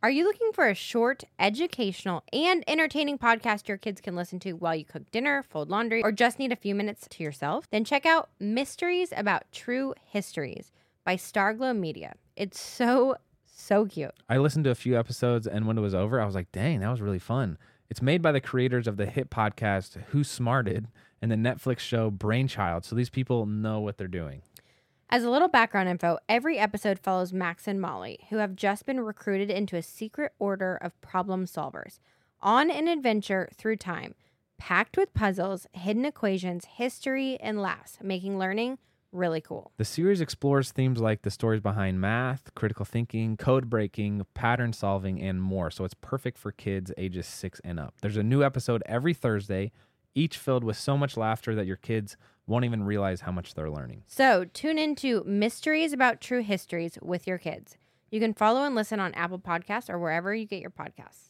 Are you looking for a short, educational, and entertaining podcast your kids can listen to while you cook dinner, fold laundry, or just need a few minutes to yourself? Then check out Mysteries About True Histories by Starglow Media. It's so, so cute. I listened to a few episodes, and when it was over, I was like, dang, that was really fun. It's made by the creators of the hit podcast Who Smarted and the Netflix show Brainchild. So these people know what they're doing. As a little background info, every episode follows Max and Molly, who have just been recruited into a secret order of problem solvers on an adventure through time, packed with puzzles, hidden equations, history, and laughs, making learning really cool. The series explores themes like the stories behind math, critical thinking, code breaking, pattern solving, and more. So it's perfect for kids ages six and up. There's a new episode every Thursday, each filled with so much laughter that your kids won't even realize how much they're learning. So tune into Mysteries About True Histories with your kids. You can follow and listen on Apple Podcasts or wherever you get your podcasts.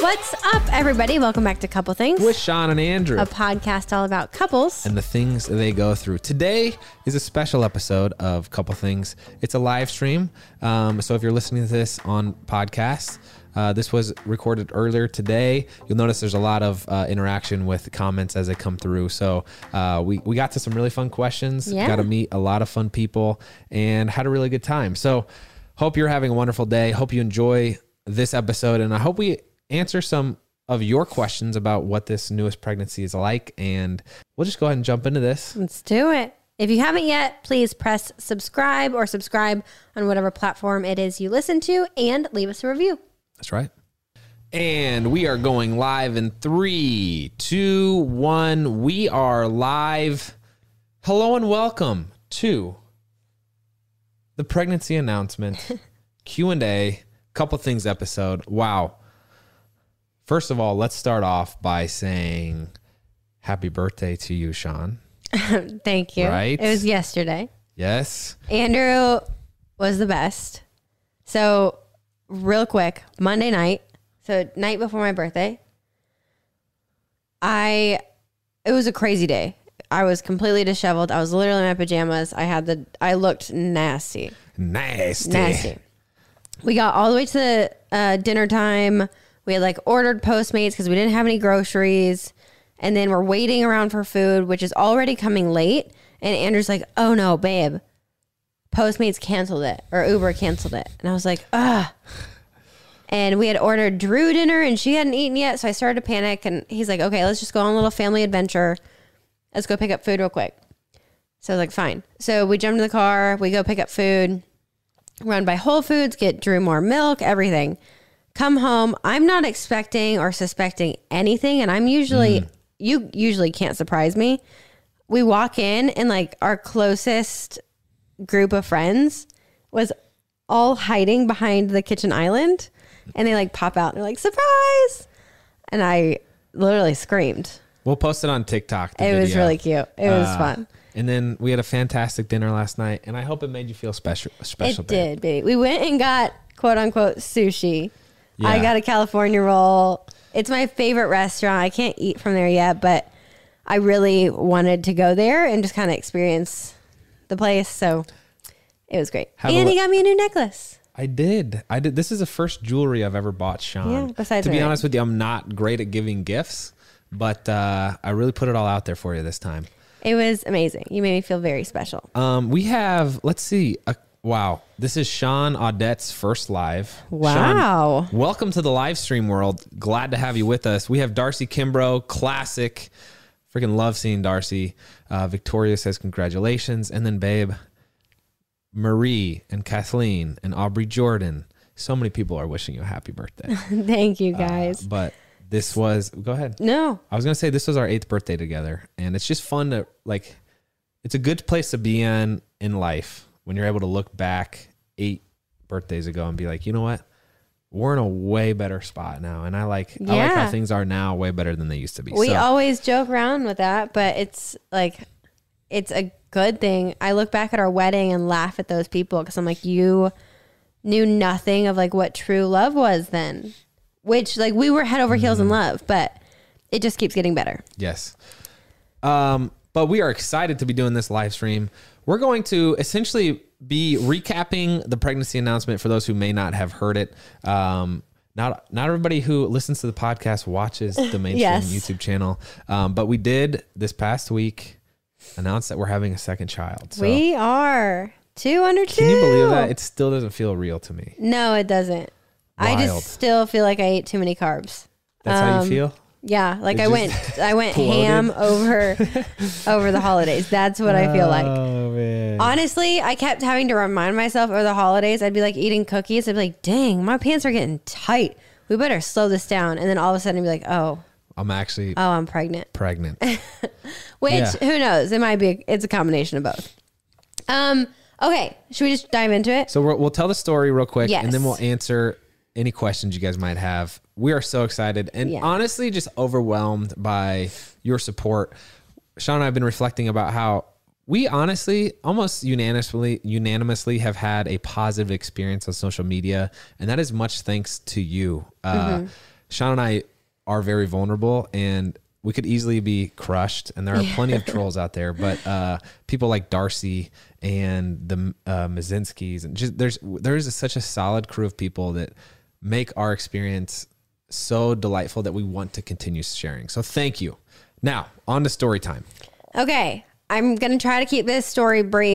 What's up, everybody? Welcome back to Couple Things, with Shawn and Andrew a podcast all about couples. and the things they go through. Today is a special episode of Couple Things. It's a live stream. Um, so if you're listening to this on podcast, uh, this was recorded earlier today. You'll notice there's a lot of uh, interaction with comments as they come through. So uh, we, we got to some really fun questions, Yeah. got to meet a lot of fun people, and had a really good time. So hope you're having a wonderful day. Hope you enjoy this episode, and I hope we answer some of your questions about what this newest pregnancy is like. And we'll just go ahead and jump into this. Let's do it. If you haven't yet, please press subscribe or subscribe on whatever platform it is you listen to and leave us a review. That's right. And we are going live in three, two, one. We are live. Hello and welcome to the pregnancy announcement Q and A. Couple things episode. Wow. First of all, let's start off by saying happy birthday to you, Shawn. Thank you. Right. It was yesterday. Yes. Andrew was the best. So, real quick, Monday night, so night before my birthday, I it was a crazy day. I was completely disheveled. I was literally in my pajamas. I had the I looked nasty. Nasty. Nasty. We got all the way to uh, dinner time. We had like ordered Postmates because we didn't have any groceries. And then we're waiting around for food, which is already coming late. And Andrew's like, oh no, babe, Postmates canceled it or Uber canceled it. And I was like, ah. And we had ordered Drew dinner and she hadn't eaten yet. So I started to panic. And he's like, okay, let's just go on a little family adventure. Let's go pick up food real quick. So I was like, fine. So we jumped in the car. We go pick up food run by Whole Foods, get Drew more milk, everything. Come home. I'm not expecting or suspecting anything, and I'm usually you usually can't surprise me. We walk in, and like our closest group of friends was all hiding behind the kitchen island, and they like pop out and they're like surprise, and I literally screamed. We'll post it on TikTok. the It was really cute. It was Uh, fun. And then we had a fantastic dinner last night, and I hope it made you feel special. Special. It babe. did, baby. We went and got quote unquote sushi. I got a California roll. It's my favorite restaurant. I can't eat from there yet, but I really wanted to go there and just kind of experience the place. So it was great. Have and he got me a new necklace. I did. I did. This is the first jewelry I've ever bought, Shawn. Yeah, besides to be honest with you, I'm not great at giving gifts, but uh, I really put it all out there for you this time. It was amazing. You made me feel very special. Um, we have. Let's see. A, wow, this is Sean Audette's first live. Wow. Sean, welcome to the live stream world. Glad to have you with us. We have Darcy Kimbrough, classic. Freaking love seeing Darcy. Uh, Victoria says congratulations, and then babe, Marie and Kathleen and Aubrey Jordan. So many people are wishing you a happy birthday. Thank you guys. but this was. Go ahead. no, I was gonna say this was our eighth birthday together, and it's just fun to like. It's a good place to be in in life when you're able to look back eight birthdays ago and be like, you know what, we're in a way better spot now, and I like I like how things are now way better than they used to be. we so, always joke around with that, but it's like, it's a good thing. I look back at our wedding and laugh at those people because I'm like, you knew nothing of like what true love was then, which like we were head over heels Mm-hmm. in love, but it just keeps getting better. yes. Um, but we are excited to be doing this live stream. We're going to essentially be recapping the pregnancy announcement for those who may not have heard it. Um, not not everybody who listens to the podcast watches the mainstream Yes. YouTube channel, um, but we did this past week announce that we're having a second child. So we are two under two. can you believe that? It still doesn't feel real to me. no, it doesn't. I just still feel like I ate too many carbs. That's how Um, you feel. Yeah, like It's I went, I went bloated. ham over over the holidays. That's what I feel like. Oh man. Honestly, I kept having to remind myself over the holidays. I'd be like eating cookies. I'd be like, "Dang, my pants are getting tight. We better slow this down." And then all of a sudden, I'd be like, "Oh, I'm actually oh, I'm pregnant." pregnant. Which Yeah. who knows? It might be. It's a combination of both. Um. Okay. Should we just dive into it? So we'll, we'll tell the story real quick, and then we'll answer any questions you guys might have. We are so excited and Yeah. honestly just overwhelmed by your support. Shawn and I have been reflecting about how we honestly almost unanimously unanimously have had a positive experience on social media, and that is much thanks to you. Uh, Shawn and I are very vulnerable and we could easily be crushed and there are plenty of trolls out there but uh, people like darcy and the uh, mazinskis and just there's there's such a solid crew of people that make our experience so delightful that we want to continue sharing so thank you now on to story time Okay. I'm gonna try to keep this story brief.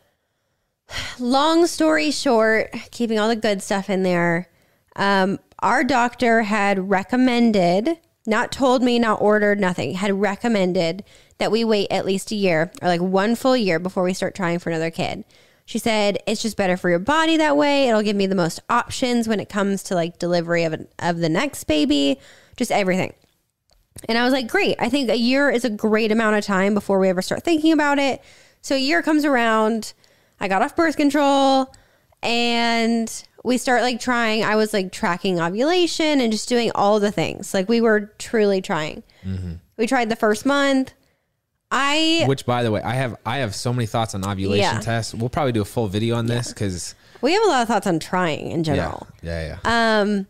long story short, keeping all the good stuff in there, um, our doctor had recommended, not told me, not ordered, nothing, had recommended that we wait at least a year or like one full year before we start trying for another kid. She said it's just better for your body that way. It'll give me the most options when it comes to like delivery of, an, of the next baby, just everything. And I was like, great. I think a year is a great amount of time before we ever start thinking about it. So a year comes around. I got off birth control and we start like trying. I was like tracking ovulation and just doing all the things. Like we were truly trying. We tried the first month. I, which by the way i have i have so many thoughts on ovulation Yeah. tests we'll probably do a full video on this because we have a lot of thoughts on trying in yeah general. yeah yeah Um,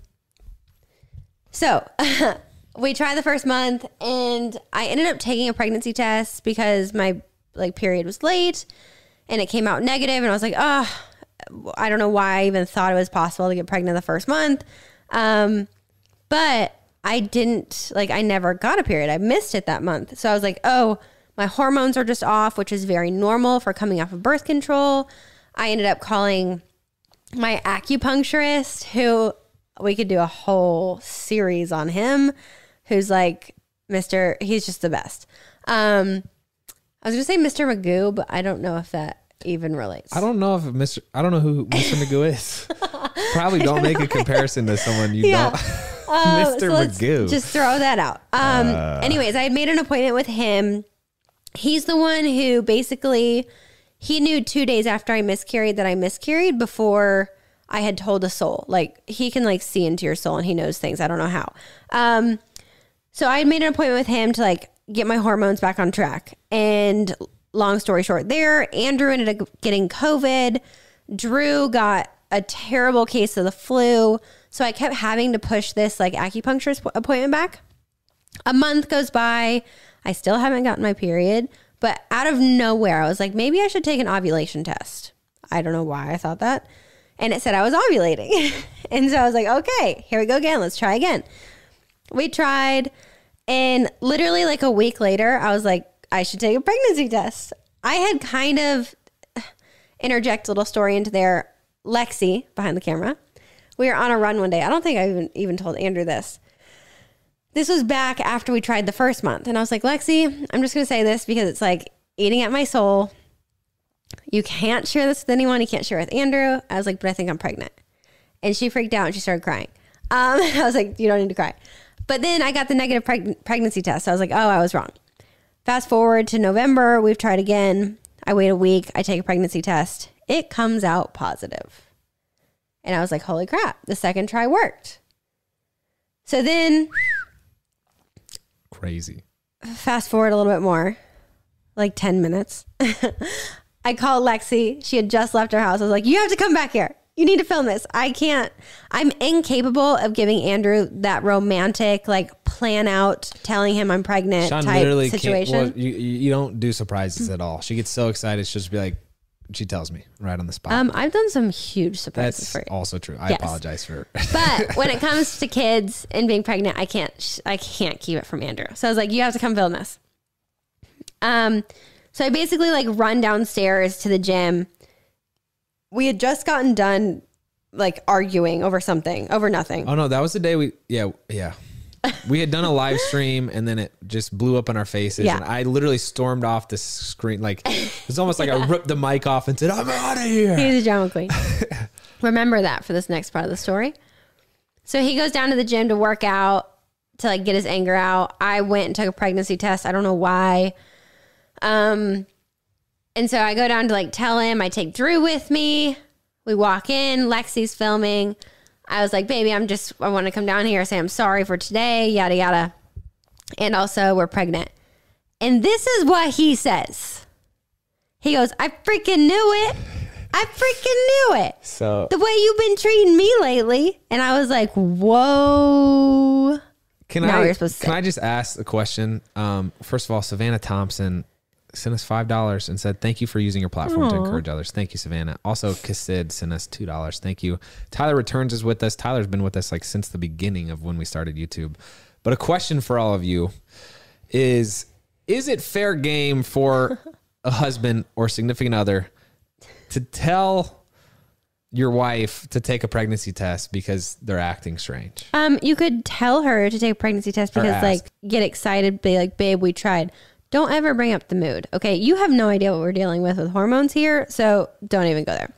so we tried the first month and I ended up taking a pregnancy test because my like period was late and it came out negative and I was like, oh, I don't know why I even thought it was possible to get pregnant the first month. Um, but I didn't like I never got a period. I missed it that month. So I was like, oh, my hormones are just off, which is very normal for coming off of birth control. I ended up calling my acupuncturist who we could do a whole series on him who's like mr he's just the best um i was gonna say mr magoo but i don't know if that even relates i don't know if mr i don't know who mr magoo is probably don't make a comparison to someone you Yeah. don't Uh, Mr. so Magoo. Just throw that out. Um, anyways, I had made an appointment with him. He's the one who basically he knew two days after I miscarried that I miscarried before I had told a soul. Like he can like see into your soul and he knows things. I don't know how. Um, so I had made an appointment with him to like get my hormones back on track. And long story short, there Andrew ended up getting COVID. Drew got a terrible case of the flu. So I kept having to push this like acupuncturist appointment back. A month goes by. I still haven't gotten my period, but out of nowhere, I was like, maybe I should take an ovulation test. I don't know why I thought that. And it said I was ovulating. and so I was like, okay, here we go again. Let's try again. We tried, and literally like a week later, I was like, I should take a pregnancy test. I had kind of, interject a little story into there. Lexi behind the camera. We were on a run one day. I don't think I even even told Andrew this. This was back after we tried the first month, and I was like, Lexi, I'm just gonna say this because it's like eating at my soul. You can't share this with anyone. You can't share it with Andrew. I was like, but I think I'm pregnant. And she freaked out and she started crying. Um, I was like, you don't need to cry. But then I got the negative preg- pregnancy test. So I was like, oh, I was wrong. Fast forward to November, we've tried again. I wait a week, I take a pregnancy test. It comes out positive. And I was like, holy crap, the second try worked. So then Crazy. fast forward a little bit more, like 10 minutes. I called Lexi. She had just left her house. I was like, You have to come back here. You need to film this. I can't, I'm incapable of giving Andrew that romantic, like, plan out, telling him I'm pregnant Shawn type literally situation. Well, you, you you don't do surprises at all. She gets so excited. She'll just be like, she tells me right on the spot. um, I've done some huge surprises That's for you. also true. I Yes. apologize for. But when it comes to kids and being pregnant, I can't I can't keep it from Andrew. So I was like, you have to come film this. Um, so I basically like run downstairs to the gym. We had just gotten done like arguing over something, over nothing. oh no, that was the day we. Yeah, yeah. We had done a live stream and then it just blew up in our faces. Yeah. And I literally stormed off the screen. Like it's almost like I ripped the mic off and said, "I'm out of here." He's a drama queen. Remember that for this next part of the story. So he goes down to the gym to work out to like get his anger out. I went and took a pregnancy test. I don't know why. Um, and so I go down to like tell him I take Drew with me. We walk in. Lexi's filming. I was like, baby, I'm just I want to come down here say I'm sorry for today. Yada yada. And also we're pregnant. And this is what he says. He goes, I freaking knew it. I freaking knew it. So The way you've been treating me lately. And I was like, whoa. Can Now I you're supposed to can. I just ask a question? Um, first of all, Savannah Thompson sent us five dollars and said thank you for using your platform to encourage others. Thank you, Savannah. Also, Kassid sent us two dollars. Thank you. Tyler returns is with us. Tyler's been with us like since the beginning of when we started YouTube. But a question for all of you is: Is it fair game for a husband or significant other to tell your wife to take a pregnancy test because they're acting strange? Um, you could tell her to take a pregnancy test because, like, get excited, be like, babe, we tried. Don't ever bring up the mood. Okay. You have no idea what we're dealing with with hormones here. So don't even go there.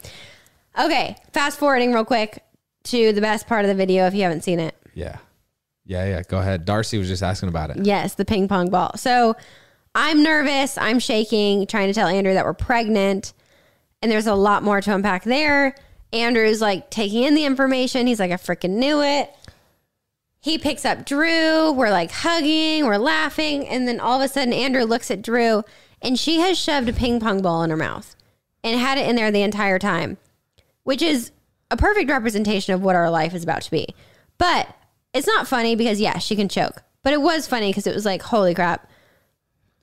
Okay. Fast forwarding real quick to the best part of the video if you haven't seen it. Yeah. Yeah, yeah. Go ahead. Darcy was just asking about it. Yes, the ping pong ball. So I'm nervous. I'm shaking, trying to tell Andrew that we're pregnant. And there's a lot more to unpack there. Andrew's like taking in the information. He's like, I freaking knew it. He picks up Drew. We're like hugging, we're laughing. And then all of a sudden, Andrew looks at Drew and she has shoved a ping pong ball in her mouth and had it in there the entire time, which is a perfect representation of what our life is about to be. But it's not funny because, yeah, she can choke. But it was funny because it was like, holy crap,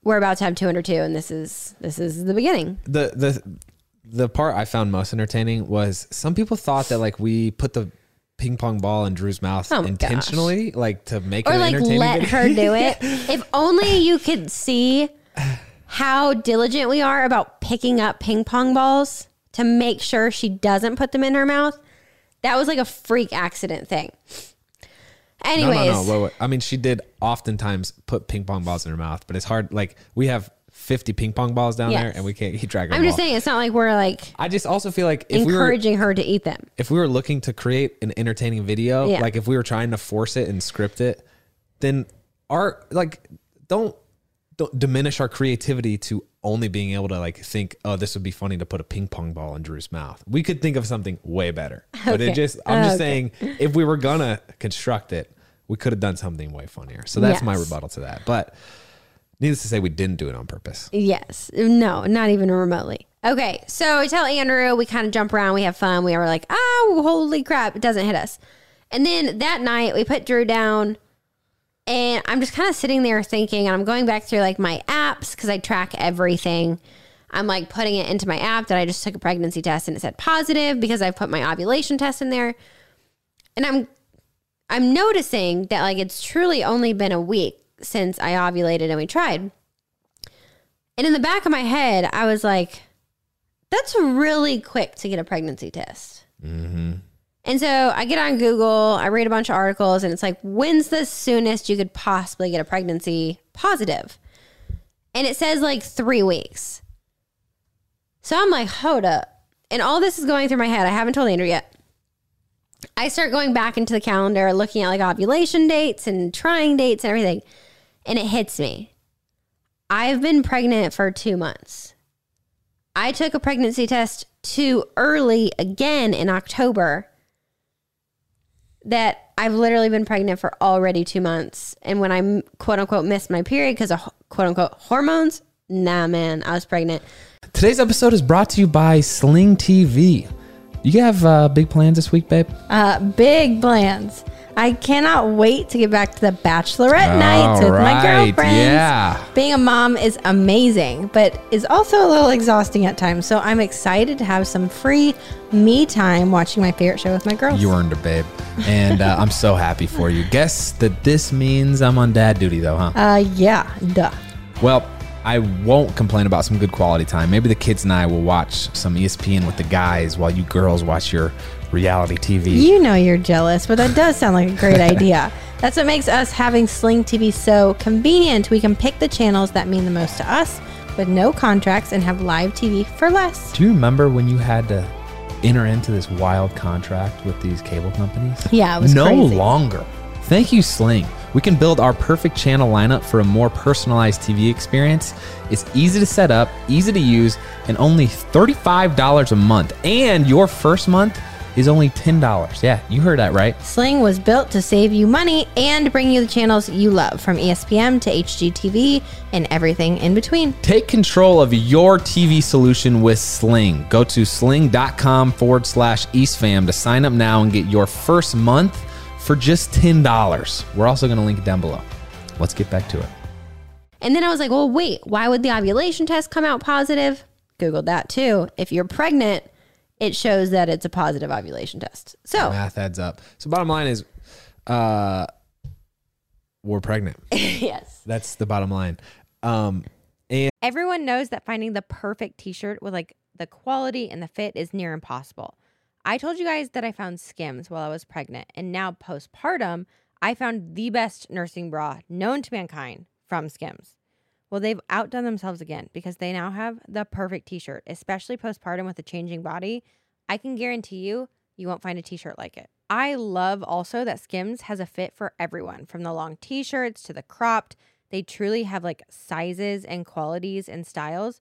we're about to have two under two, and this is this is the beginning. The the the part I found most entertaining was some people thought that like we put the ping pong ball in Drew's mouth Oh intentionally, like to make it or an like let video. her do it. if only you could see how diligent we are about picking up ping pong balls to make sure she doesn't put them in her mouth. That was like a freak accident thing. No, Anyways, no, no. Wait, wait. I mean, she did oftentimes put ping pong balls in her mouth, but it's hard. Like we have fifty ping pong balls down there, and we can't keep track of I'm just all. saying it's not like we're like I just also feel like if we were encouraging her to eat them. if we were looking to create an entertaining video, Yeah. like if we were trying to force it and script it, then our like don't don't diminish our creativity to only being able to like think, oh, this would be funny to put a ping pong ball in Drew's mouth. We could think of something way better. But it just I'm just Okay. saying if we were gonna construct it, we could have done something way funnier. So that's my rebuttal to that. But needless to say, we didn't do it on purpose. Yes. No, not even remotely. Okay. So I tell Andrew, we kind of jump around, we have fun. We are like, oh, holy crap, it doesn't hit us. And then that night we put Drew down and I'm just kind of sitting there thinking, and I'm going back through like my apps because I track everything. I'm like putting it into my app that I just took a pregnancy test and it said positive because I've put my ovulation test in there. And I'm I'm noticing that like it's truly only been a week since I ovulated and we tried. And in the back of my head, I was like, That's really quick to get a pregnancy test. Mm-hmm. And so I get on Google, I read a bunch of articles, and it's like, when's the soonest you could possibly get a pregnancy positive? And it says like three weeks. So I'm like, hold up. And all this is going through my head. I haven't told Andrew yet. I start going back into the calendar, looking at like ovulation dates and trying dates and everything. And it hits me. I've been pregnant for two months. I took a pregnancy test too early again in October that I've literally been pregnant for already two months. And when I quote unquote missed my period because of quote unquote hormones, nah, man, I was pregnant. Today's episode is brought to you by Sling TV. You have uh, big plans this week, babe? Uh, big plans. I cannot wait to get back to the bachelorette nights with my right, girlfriends. yeah. Being a mom is amazing, but is also a little exhausting at times. So I'm excited to have some free me time watching my favorite show with my girls. You earned it, babe. And uh, I'm so happy for you. Guess that this means I'm on dad duty, though, huh? uh, yeah, duh. Well, I won't complain about some good quality time. Maybe the kids and I will watch some ESPN with the guys while you girls watch your reality TV. You know you're jealous, but that does sound like a great idea. That's what makes us having Sling TV so convenient. We can pick the channels that mean the most to us with no contracts and have live TV for less. Do you remember when you had to enter into this wild contract with these cable companies? Yeah, it was no crazy. longer. Thank you, Sling. We can build our perfect channel lineup for a more personalized TV experience. It's easy to set up, easy to use, and only $35 a month. And your first month is only $10. Yeah, you heard that right. Sling was built to save you money and bring you the channels you love, from ESPN to HGTV and everything in between. Take control of your TV solution with Sling. Go to sling.com forward slash EastFam to sign up now and get your first month for just $10. We're also going to link it down below. Let's get back to it. And then I was like, well, wait, why would the ovulation test come out positive? Googled that too. If you're pregnant, it shows that it's a positive ovulation test. So, Math adds up. So, bottom line is, uh, we're pregnant. yes. That's the bottom line. Um, and Everyone knows that finding the perfect t shirt with like the quality and the fit is near impossible. I told you guys that I found Skims while I was pregnant, and now postpartum, I found the best nursing bra known to mankind from Skims. Well, they've outdone themselves again because they now have the perfect t shirt, especially postpartum with a changing body. I can guarantee you, you won't find a t shirt like it. I love also that Skims has a fit for everyone from the long t shirts to the cropped. They truly have like sizes and qualities and styles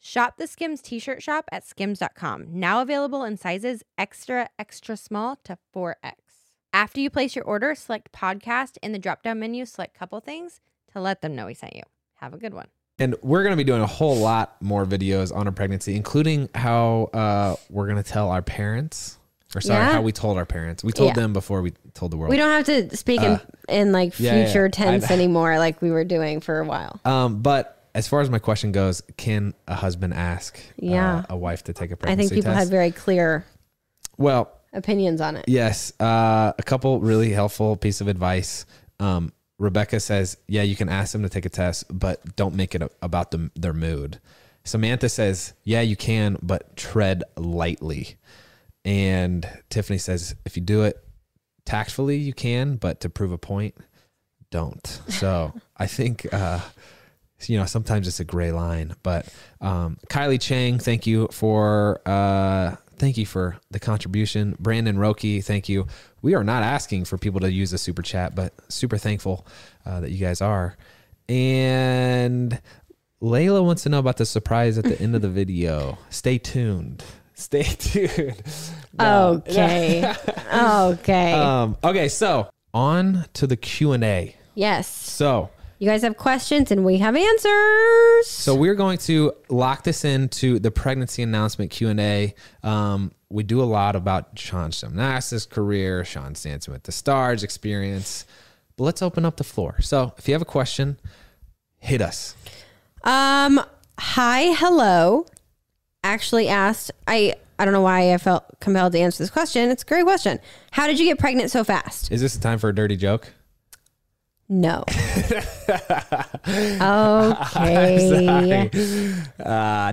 Shop the Skims t-shirt shop at skims.com. Now available in sizes extra extra small to 4X. After you place your order, select podcast in the drop-down menu, select couple things to let them know we sent you. Have a good one. And we're going to be doing a whole lot more videos on our pregnancy, including how uh, we're going to tell our parents, or sorry, Yeah. how we told our parents. We told Yeah. them before we told the world. We don't have to speak in, in like Uh, yeah, yeah. future tense I- anymore like we were doing for a while. um, but as far as my question goes, can a husband ask Yeah. uh, a wife to take a pregnancy test? I think people test? had very clear well, opinions on it. yes. Uh, a couple really helpful piece of advice. Um, Rebecca says, yeah, you can ask them to take a test, but don't make it a- about them, their mood. Samantha says, yeah, you can, but tread lightly. And Tiffany says, if you do it tactfully, you can, but to prove a point, don't. So I think, uh, you know, sometimes it's a gray line, but um, Kylie Chang, thank you for uh, thank you for the contribution. Brandon Roki, thank you. We are not asking for people to use the super chat, but super thankful uh, that you guys are. And Layla wants to know about the surprise at the end of the video. Stay tuned. Stay tuned. No. Okay. okay. Um, okay, so on to the Q and A. yes. So You guys have questions and we have answers. So we're going to lock this into the pregnancy announcement Q and A. Um, we do a lot about Shawn's gymnastics career, Shawn's dancing with the stars experience. But let's open up the floor. So if you have a question, hit us. Um, hi, hello. Actually asked, I I don't know why I felt compelled to answer this question. It's a great question. How did you get pregnant so fast? Is this the time for a dirty joke? No. okay. Uh,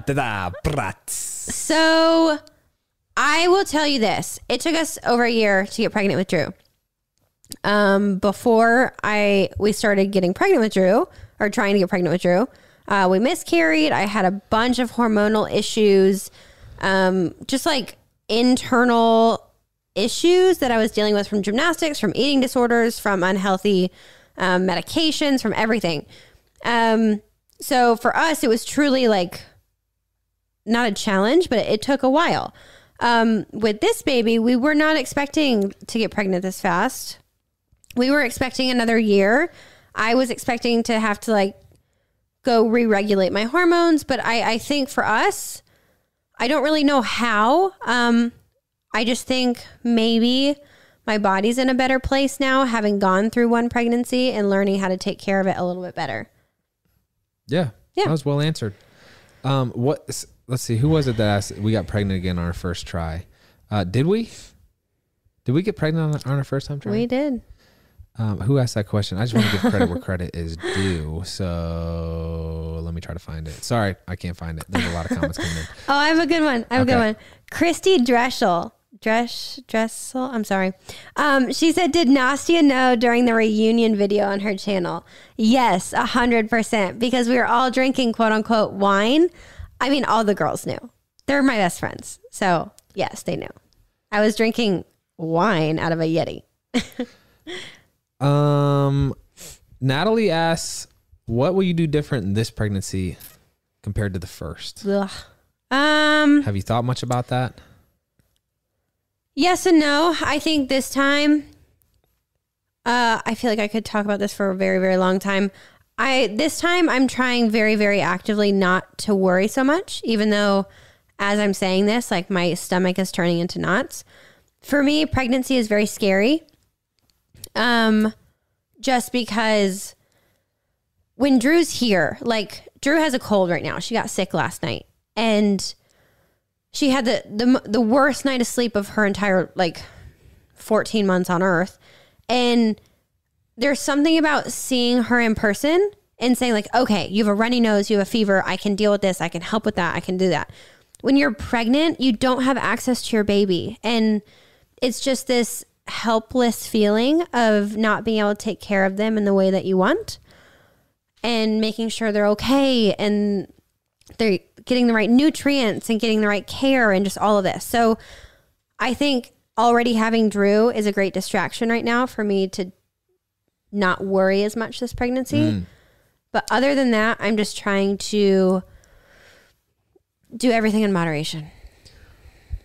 brats. So I will tell you this. It took us over a year to get pregnant with Drew. Um, before I we started getting pregnant with Drew, or trying to get pregnant with Drew, uh, we miscarried. I had a bunch of hormonal issues, um, just like internal issues that I was dealing with from gymnastics, from eating disorders, from unhealthy um, medications, from everything. Um, so for us, it was truly like not a challenge, but it took a while. Um, with this baby, we were not expecting to get pregnant this fast. We were expecting another year. I was expecting to have to like go re regulate my hormones, but I, I think for us, I don't really know how. Um, I just think maybe my body's in a better place now, having gone through one pregnancy and learning how to take care of it a little bit better. Yeah, Yeah. that was well answered. Um, what? Let's see. Who was it that asked? We got pregnant again on our first try. Uh, did we? Did we get pregnant on, on our first time try? We did. Um, who asked that question? I just want to give credit where credit is due. So let me try to find it. Sorry, I can't find it. There's a lot of comments coming in. Oh, I have a good one. I have a good one. Christy Dreschel. Dresch, Dressel. I'm sorry. Um, she said, "Did Nastia know during the reunion video on her channel?" Yes, a hundred percent. Because we were all drinking quote unquote wine. I mean, all the girls knew. They're my best friends, so yes, they knew. I was drinking wine out of a Yeti. Um, Natalie asks, "What will you do different in this pregnancy compared to the first? Ugh. Um. Have you thought much about that? Yes and no. I think this time, uh, I feel like I could talk about this for a very, very long time. I this time I'm trying very, very actively not to worry so much, even though as I'm saying this, like my stomach is turning into knots. For me, pregnancy is very scary. Um, just because when Drew's here, like Drew has a cold right now. She got sick last night, and she had the the the worst night of sleep of her entire like 14 months on earth. And there's something about seeing her in person and saying like okay you have a runny nose you have a fever i can deal with this i can help with that i can do that. When you're pregnant you don't have access to your baby. And it's just this helpless feeling of not being able to take care of them in the way that you want and making sure they're okay and they're getting the right nutrients and getting the right care and just all of this. So I think already having Drew is a great distraction right now for me to not worry as much this pregnancy. But other than that, I'm just trying to do everything in moderation.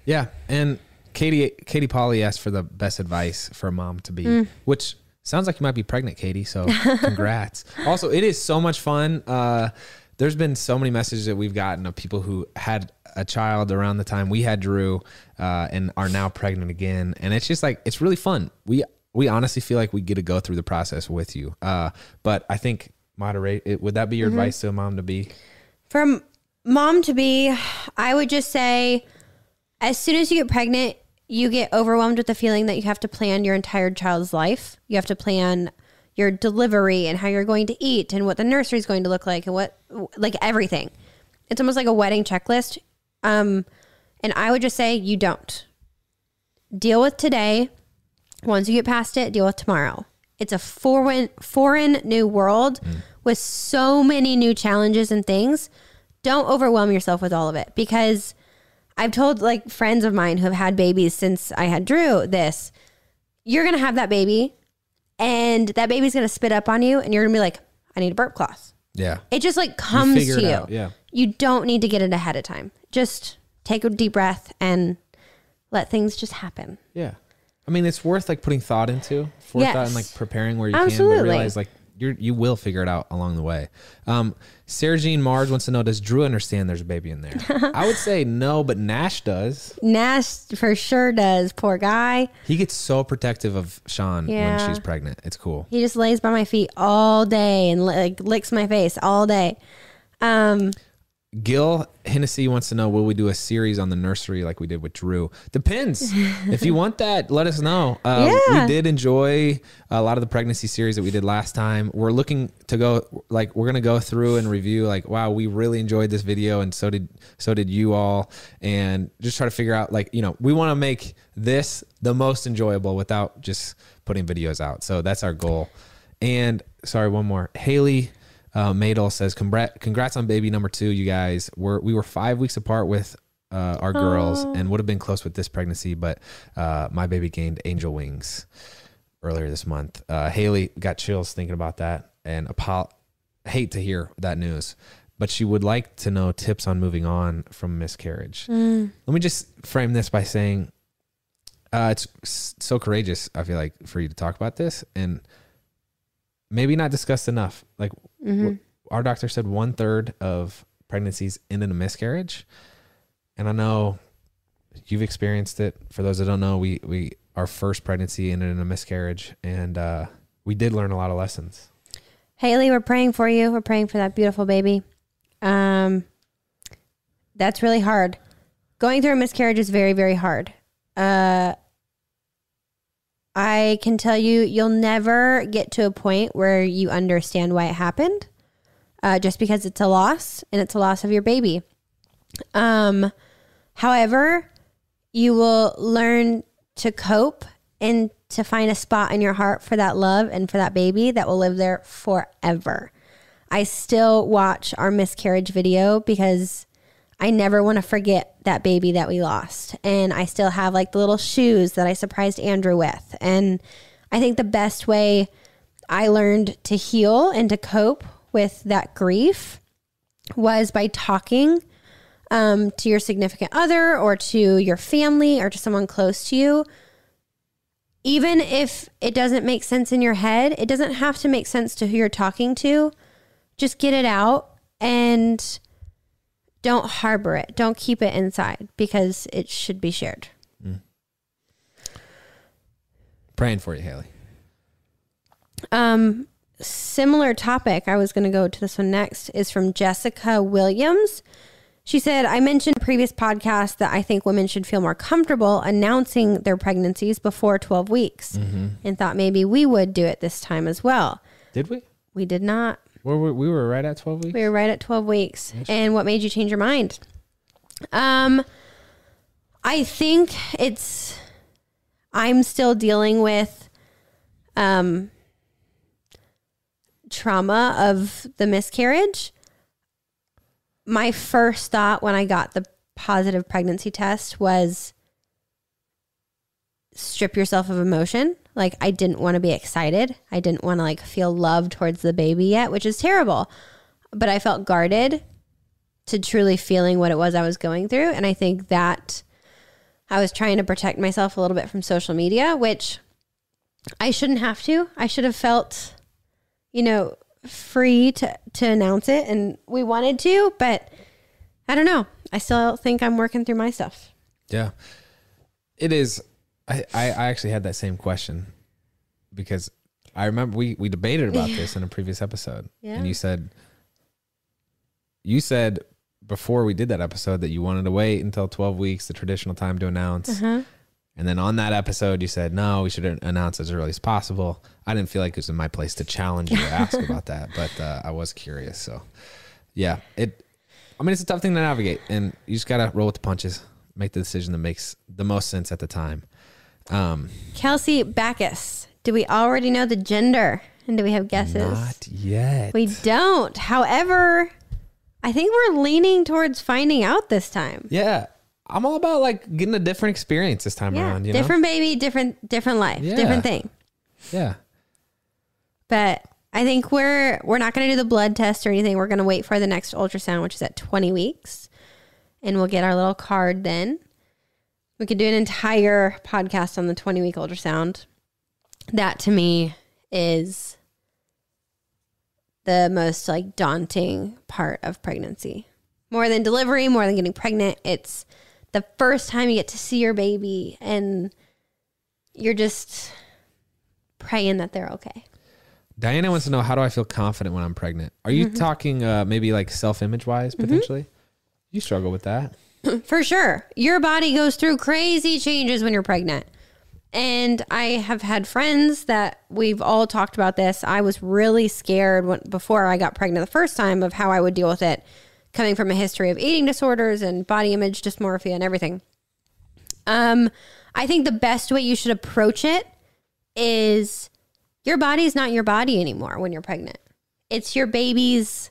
Yeah, and Katie Katie Polly asked for the best advice for a mom to be, Mm. which sounds like you might be pregnant, Katie. So congrats. also, it is so much fun. Uh, there's been so many messages that we've gotten of people who had a child around the time we had Drew uh, and are now pregnant again, and it's just like it's really fun. We we honestly feel like we get to go through the process with you. Uh, but I think moderate. It, would that be your advice to a mom to be? From mom to be, I would just say as soon as you get pregnant, you get overwhelmed with the feeling that you have to plan your entire child's life. You have to plan your delivery and how you're going to eat and what the nursery is going to look like and what like everything. It's almost like a wedding checklist. Um and I would just say you don't. Deal with today. Once you get past it, deal with tomorrow. It's a foreign foreign new world with so many new challenges and things. Don't overwhelm yourself with all of it because I've told like friends of mine who have had babies since I had Drew this. You're going to have that baby and that baby's to spit up on you and you're to be like, I need a burp cloth. Yeah. It just like comes figure to you. out, yeah. You don't need to get it ahead of time. Just take a deep breath and let things just happen. Yeah. I mean, it's worth like putting thought into, forethought Yes. and like preparing where you can, Absolutely. but realize like you're you will figure it out along the way. Um, Sarah Jean Mars wants to know: Does Drew understand there's a baby in there? I would say no, but Nash does. Nash for sure does. Poor guy. He gets so protective of Shawn Yeah. when she's pregnant. It's cool. He just lays by my feet all day and like licks my face all day. Um, Gil Hennessy wants to know: Will we do a series on the nursery like we did with Drew? Depends. if you want that, let us know. Uh, Yeah. We did enjoy a lot of the pregnancy series that we did last time. We're looking to go like we're gonna go through and review like wow we really enjoyed this video and so did so did you all and just try to figure out like you know we want to make this the most enjoyable without just putting videos out. So that's our goal. And sorry, one more. Haley uh, Madel says, "Congrats, on baby number two, you guys. We're we were five weeks apart with uh, our girls, and would have been close with this pregnancy, but uh, my baby gained angel wings earlier this month. Uh, Haley got chills thinking about that, and apo- hate to hear that news, but she would like to know tips on moving on from miscarriage. Let me just frame this by saying, uh, it's so courageous. I feel like for you to talk about this, and maybe not discussed enough. Like mhm. our doctor said one third of pregnancies end in a miscarriage. And I know you've experienced it. For those that don't know, we, we our first pregnancy ended in a miscarriage and uh, we did learn a lot of lessons. Haley, we're praying for you. We're praying for that beautiful baby. Um, that's really hard. Going through a miscarriage is very, very hard. Uh, I can tell you, you'll never get to a point where you understand why it happened, uh, just because it's a loss and it's a loss of your baby. Um, however, you will learn to cope and to find a spot in your heart for that love and for that baby that will live there forever. I still watch our miscarriage video because I never want to forget that baby that we lost. And I still have like the little shoes that I surprised Andrew with. And I think the best way I learned to heal and to cope with that grief was by talking um, to your significant other or to your family or to someone close to you. Even if it doesn't make sense in your head, it doesn't have to make sense to who you're talking to. Just get it out and don't harbor it. Don't keep it inside because it should be shared. Mm. Praying for you, Haley. Um, similar topic. I was going to go to this one next. Is from Jessica Williams. She said, "I mentioned a previous podcast that I think women should feel more comfortable announcing their pregnancies before 12 weeks, and thought maybe we would do it this time as well. Did we? We did not. Were we, we were right at 12 weeks? We were right at 12 weeks. And what made you change your mind? Um, I think it's, I'm still dealing with, um, trauma of the miscarriage. My first thought when I got the positive pregnancy test was strip yourself of emotion. Like I didn't want to be excited. I didn't want to like feel love towards the baby yet, which is terrible. But I felt guarded to truly feeling what it was I was going through. And I think that I was trying to protect myself a little bit from social media, which I shouldn't have to. I should have felt, you know, free to, to announce it. And we wanted to, but I don't know. I still think I'm working through my stuff. Yeah. It is. I, I, actually had that same question because I remember we, we debated about this in a previous episode. Yeah. And you said, you said before we did that episode that you wanted to wait until 12 weeks, the traditional time to announce. Uh-huh. And then on that episode, you said, no, we should announce as early as possible. I didn't feel like it was in my place to challenge you or ask about that, but uh, I was curious. So, yeah, it, I mean, it's a tough thing to navigate, and you just got to roll with the punches, make the decision that makes the most sense at the time. Um, Kelsey Backus. Do we already know the gender? And do we have guesses? not yet. We don't. However, I think we're leaning towards finding out this time. Yeah. I'm all about like getting a different experience this time Yeah, around, you different baby, different different life, Yeah. different thing. Yeah. But I think we're we're not going to do the blood test or anything. We're going to wait for the next ultrasound, which is at 20 weeks, and we'll get our little card then. We could do an entire podcast on the 20 week ultrasound. That to me is the most like daunting part of pregnancy. More than delivery, more than getting pregnant, it's the first time you get to see your baby and you're just praying that they're okay. Diana wants to know how do I feel confident when I'm pregnant? Are you talking uh, maybe like self image wise potentially? You struggle with that. For sure. Your body goes through crazy changes when you're pregnant. And I have had friends that we've all talked about this. I was really scared when, before I got pregnant the first time of how I would deal with it, coming from a history of eating disorders and body image dysmorphia and everything. Um, I think the best way you should approach it is your body is not your body anymore when you're pregnant. It's your baby's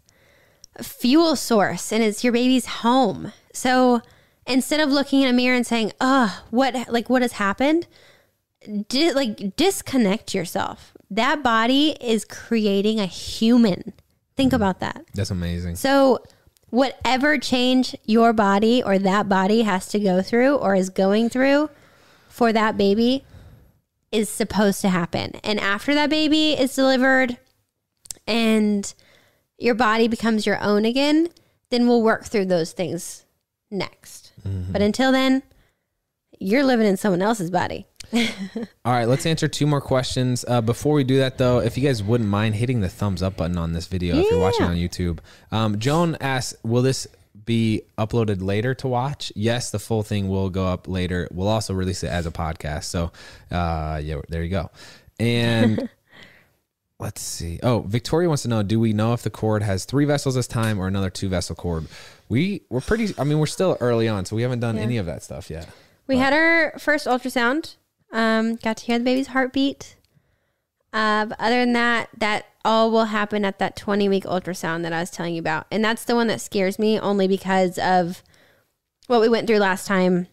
fuel source and it's your baby's home. So instead of looking in a mirror and saying, "Oh, what like what has happened?" Di- like disconnect yourself. That body is creating a human. Think mm-hmm. about that. That's amazing. So, whatever change your body or that body has to go through or is going through for that baby is supposed to happen. And after that baby is delivered and your body becomes your own again, then we'll work through those things next. But until then, you're living in someone else's body. All right, let's answer two more questions. Uh, before we do that, though, if you guys wouldn't mind hitting the thumbs up button on this video if you're watching on YouTube. Um, Joan asks, "Will this be uploaded later to watch?" Yes, the full thing will go up later. We'll also release it as a podcast. So, uh, yeah, there you go. And let's see. Oh, Victoria wants to know: Do we know if the cord has three vessels this time or another two vessel cord? We we're pretty. I mean, we're still early on, so we haven't done any of that stuff yet. We had our first ultrasound. Um, got to hear the baby's heartbeat. Uh, but other than that, that all will happen at that 20 week ultrasound that I was telling you about. And that's the one that scares me only because of what we went through last time.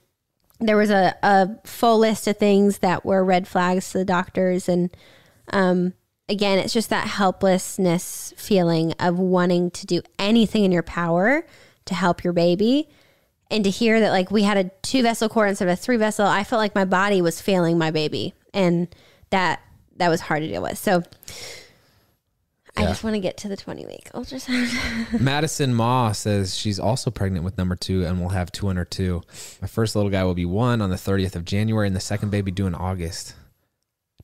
There was a, a full list of things that were red flags to the doctors. And um, again, it's just that helplessness feeling of wanting to do anything in your power to help your baby. And to hear that like we had a two vessel cord instead of a three vessel i felt like my body was failing my baby. And that that was hard to deal with. So i just want to get to the 20 week ultrasound. Madison Ma says she's also pregnant with number two and will have two under two. My first little guy will be one on the 30th of January and the second baby due in August.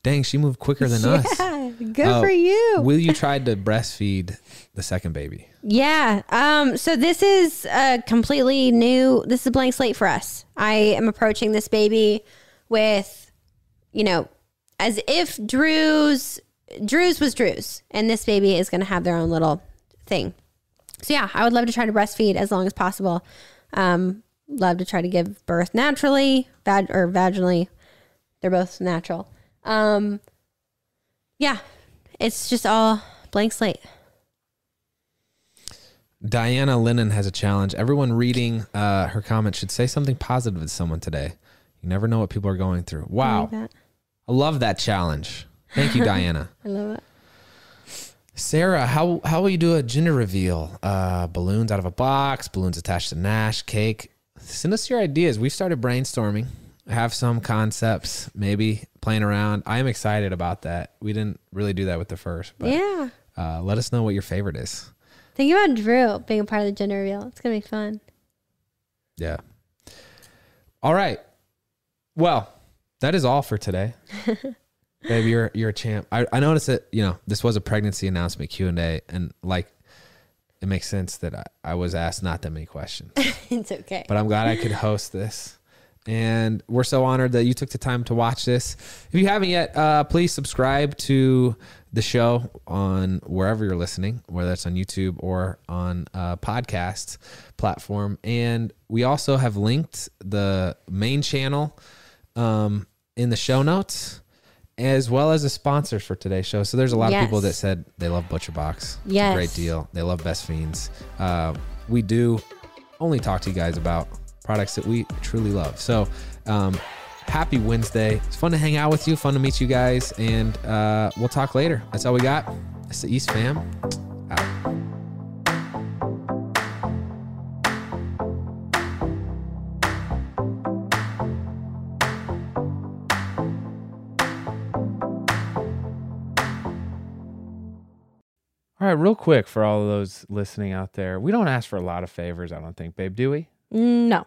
Dang, she moved quicker than us. yeah good Uh, for you Will you try to breastfeed the second baby? yeah um so this is a completely new this is a blank slate for us i am approaching this baby with you know as if drew's drew's was drew's and this baby is going to have their own little thing so yeah, I would love to try to breastfeed as long as possible. Um, love to try to give birth naturally, vag- or vaginally. They're both natural. Um, yeah, it's just all blank slate. Diana Lennon has a challenge. Everyone reading uh, her comment should say something positive to someone today. You never know what people are going through. I Wow. like that. I love that challenge. Thank you, Diana. I love it. Sarah, how how will you do a gender reveal? Uh, balloons out of a box, balloons attached to Nash, cake. Send us your ideas. We've started brainstorming. Have some concepts, maybe playing around. I am excited about that. We didn't really do that with the first, but yeah. uh, let us know what your favorite is. Think about Drew being a part of the gender reveal. It's gonna be fun. Yeah. All right. Well, that is all for today. Baby, you're you're a champ. I, I noticed that you know this was a pregnancy announcement Q and A, and like it makes sense that I, I was asked not that many questions, it's okay. but I'm glad I could host this. And we're so honored that you took the time to watch this. If you haven't yet, uh, please subscribe to the show on wherever you're listening, whether it's on YouTube or on a podcast platform. And we also have linked the main channel um, in the show notes, as well as the sponsors for today's show. So there's a lot of people that said they love Butcher Box. Yes. great deal. They love Best Fiends. Uh, we do only talk to you guys about products that we truly love. So, um, happy Wednesday. It's fun to hang out with you, fun to meet you guys, and uh, we'll talk later. That's all we got. It's the East fam. Out. All right, real quick for all of those listening out there, we don't ask for a lot of favors, I don't think, babe, do we? No.